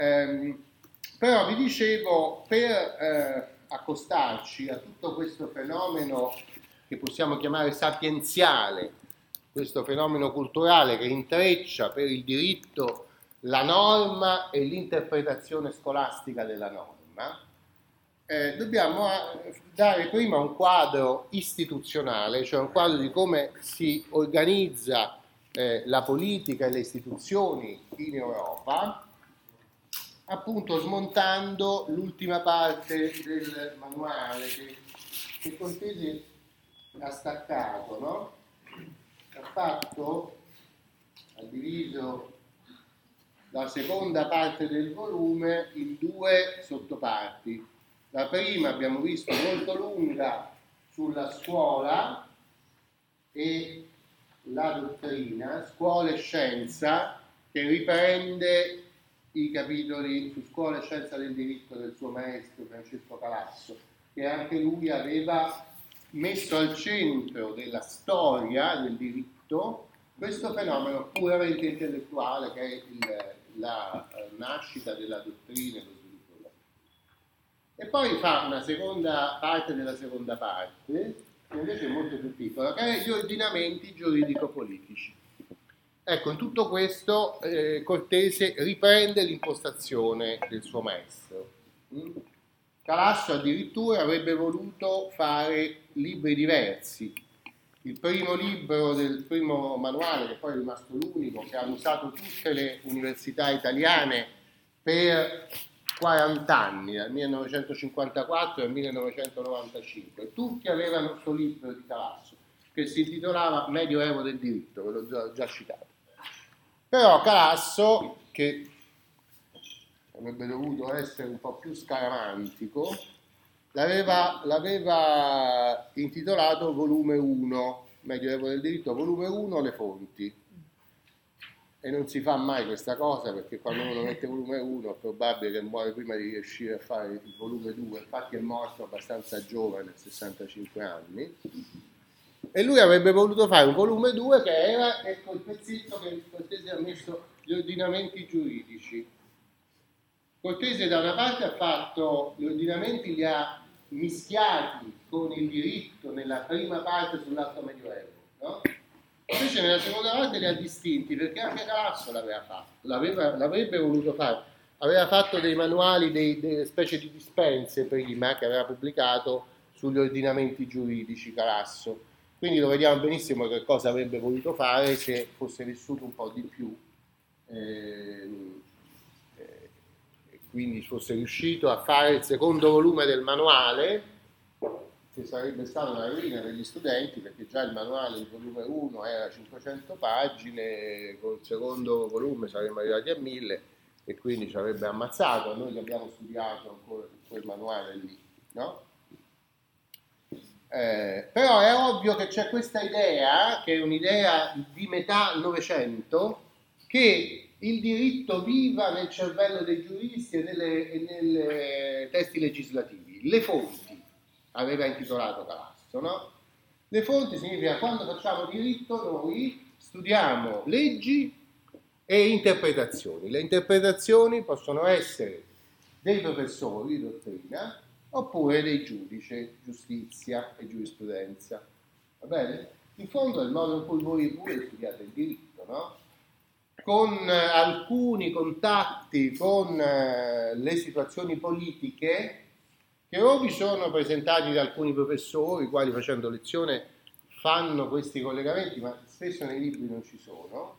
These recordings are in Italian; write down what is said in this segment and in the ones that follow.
Ehm, però vi dicevo, per eh, accostarci a tutto questo fenomeno che possiamo chiamare sapienziale, questo fenomeno culturale che intreccia per il diritto la norma e l'interpretazione scolastica della norma, eh, dobbiamo eh, dare prima un quadro istituzionale, cioè un quadro di come si organizza eh, la politica e le istituzioni in Europa, appunto smontando l'ultima parte del manuale che, che Cortese ha staccato, no? ha fatto, ha diviso la seconda parte del volume in due sottoparti. La prima abbiamo visto molto lunga sulla scuola e la dottrina, scuola e scienza, che riprende i capitoli su scuola e scienza del diritto del suo maestro Francesco Calasso, che anche lui aveva messo al centro della storia del diritto questo fenomeno puramente intellettuale che è il, la uh, nascita della dottrina e lo sviluppo E poi fa una seconda parte della seconda parte, che invece è molto più piccola, che è gli ordinamenti giuridico-politici. Ecco, in tutto questo eh, Cortese riprende l'impostazione del suo maestro. Mm? Calasso addirittura avrebbe voluto fare libri diversi. Il primo libro del primo manuale, che poi è rimasto l'unico, che hanno usato tutte le università italiane per 40 anni, dal 1954 al 1995. Tutti avevano questo libro di Calasso, che si intitolava Medioevo del diritto, ve l'ho già citato. Però Calasso, che avrebbe dovuto essere un po' più scaramantico, l'aveva, l'aveva intitolato volume 1, Medioevo del diritto, volume 1, le fonti. E non si fa mai questa cosa perché quando uno mette volume 1 è probabile che muore prima di riuscire a fare il volume 2, infatti è morto abbastanza giovane, 65 anni. E lui avrebbe voluto fare un volume 2 che era ecco, il pezzetto che Cortese ha messo gli ordinamenti giuridici. Cortese da una parte ha fatto gli ordinamenti, li ha mischiati con il diritto nella prima parte sull'alto medioevo, no? invece nella seconda parte li ha distinti perché anche Calasso l'aveva fatto, l'aveva, l'avrebbe voluto fare, aveva fatto dei manuali, dei, delle specie di dispense prima che aveva pubblicato sugli ordinamenti giuridici Calasso, quindi lo vediamo benissimo che cosa avrebbe voluto fare se fosse vissuto un po' di più. Eh, quindi fosse riuscito a fare il secondo volume del manuale, che sarebbe stata una rovina per gli studenti, perché già il manuale, il volume 1 era 500 pagine, col secondo volume saremmo arrivati a 1000 e quindi ci avrebbe ammazzato, noi che abbiamo studiato ancora quel manuale lì, no? Eh, però è ovvio che c'è questa idea, che è un'idea di metà Novecento, che il diritto viva nel cervello dei giuristi e nei testi legislativi. Le fonti, aveva intitolato Calasso, no? Le fonti significa quando facciamo diritto noi studiamo leggi e interpretazioni. Le interpretazioni possono essere dei professori di dottrina oppure dei giudici, giustizia e giurisprudenza. Va bene? In fondo è il modo in cui voi pure studiate il diritto, no? con eh, alcuni contatti con eh, le situazioni politiche che o vi sono presentati da alcuni professori, i quali facendo lezione fanno questi collegamenti, ma spesso nei libri non ci sono,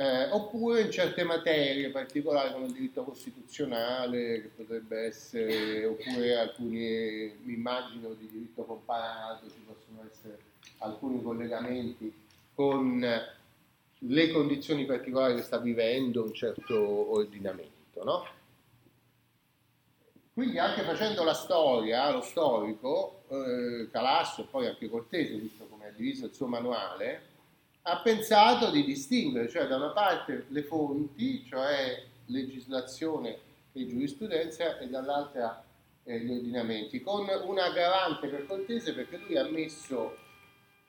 eh, oppure in certe materie particolari come il diritto costituzionale, che potrebbe essere, oppure alcuni, mi immagino, di diritto comparato, ci possono essere alcuni collegamenti con le condizioni particolari che sta vivendo un certo ordinamento. No? Quindi anche facendo la storia, lo storico, eh, Calasso e poi anche Cortese, visto come ha diviso il suo manuale, ha pensato di distinguere, cioè da una parte le fonti, cioè legislazione e giurisprudenza, e dall'altra eh, gli ordinamenti, con un aggravante per Cortese perché lui ha messo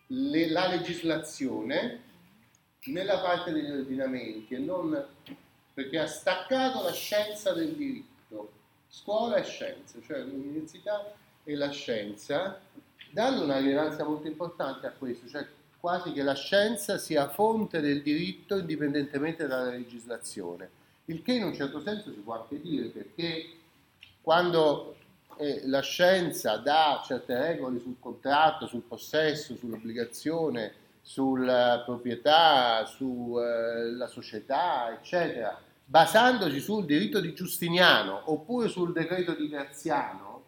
le, la legislazione nella parte degli ordinamenti e non perché ha staccato la scienza del diritto, scuola e scienza, cioè l'università e la scienza, dando una rilevanza molto importante a questo, cioè quasi che la scienza sia fonte del diritto indipendentemente dalla legislazione, il che in un certo senso si può anche dire perché quando eh, la scienza dà certe regole sul contratto, sul possesso, sull'obbligazione, sulla proprietà, sulla eh, società, eccetera, basandosi sul diritto di Giustiniano oppure sul decreto di Graziano,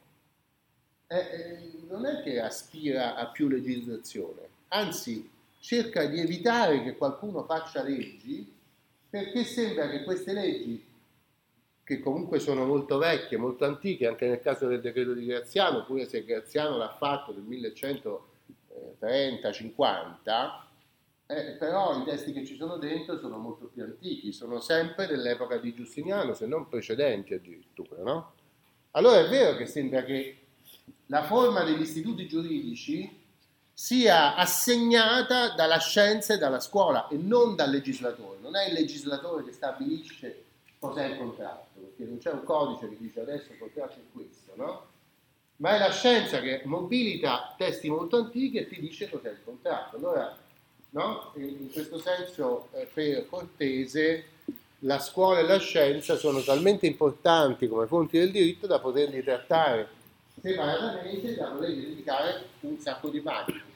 eh, eh, non è che aspira a più legislazione, anzi cerca di evitare che qualcuno faccia leggi perché sembra che queste leggi, che comunque sono molto vecchie, molto antiche, anche nel caso del decreto di Graziano, pure se Graziano l'ha fatto nel 1130-50, eh, però i testi che ci sono dentro sono molto più antichi, sono sempre dell'epoca di Giustiniano, se non precedenti addirittura, no? Allora è vero che sembra che la forma degli istituti giuridici sia assegnata dalla scienza e dalla scuola e non dal legislatore. Non è il legislatore che stabilisce cos'è il contratto, perché non c'è un codice che dice adesso il contratto è questo, no? Ma è la scienza che mobilita testi molto antichi e ti dice cos'è il contratto. Allora No? In questo senso, eh, per Cortese, la scuola e la scienza sono talmente importanti come fonti del diritto da poterli trattare separatamente da poterli dedicare un sacco di pagine.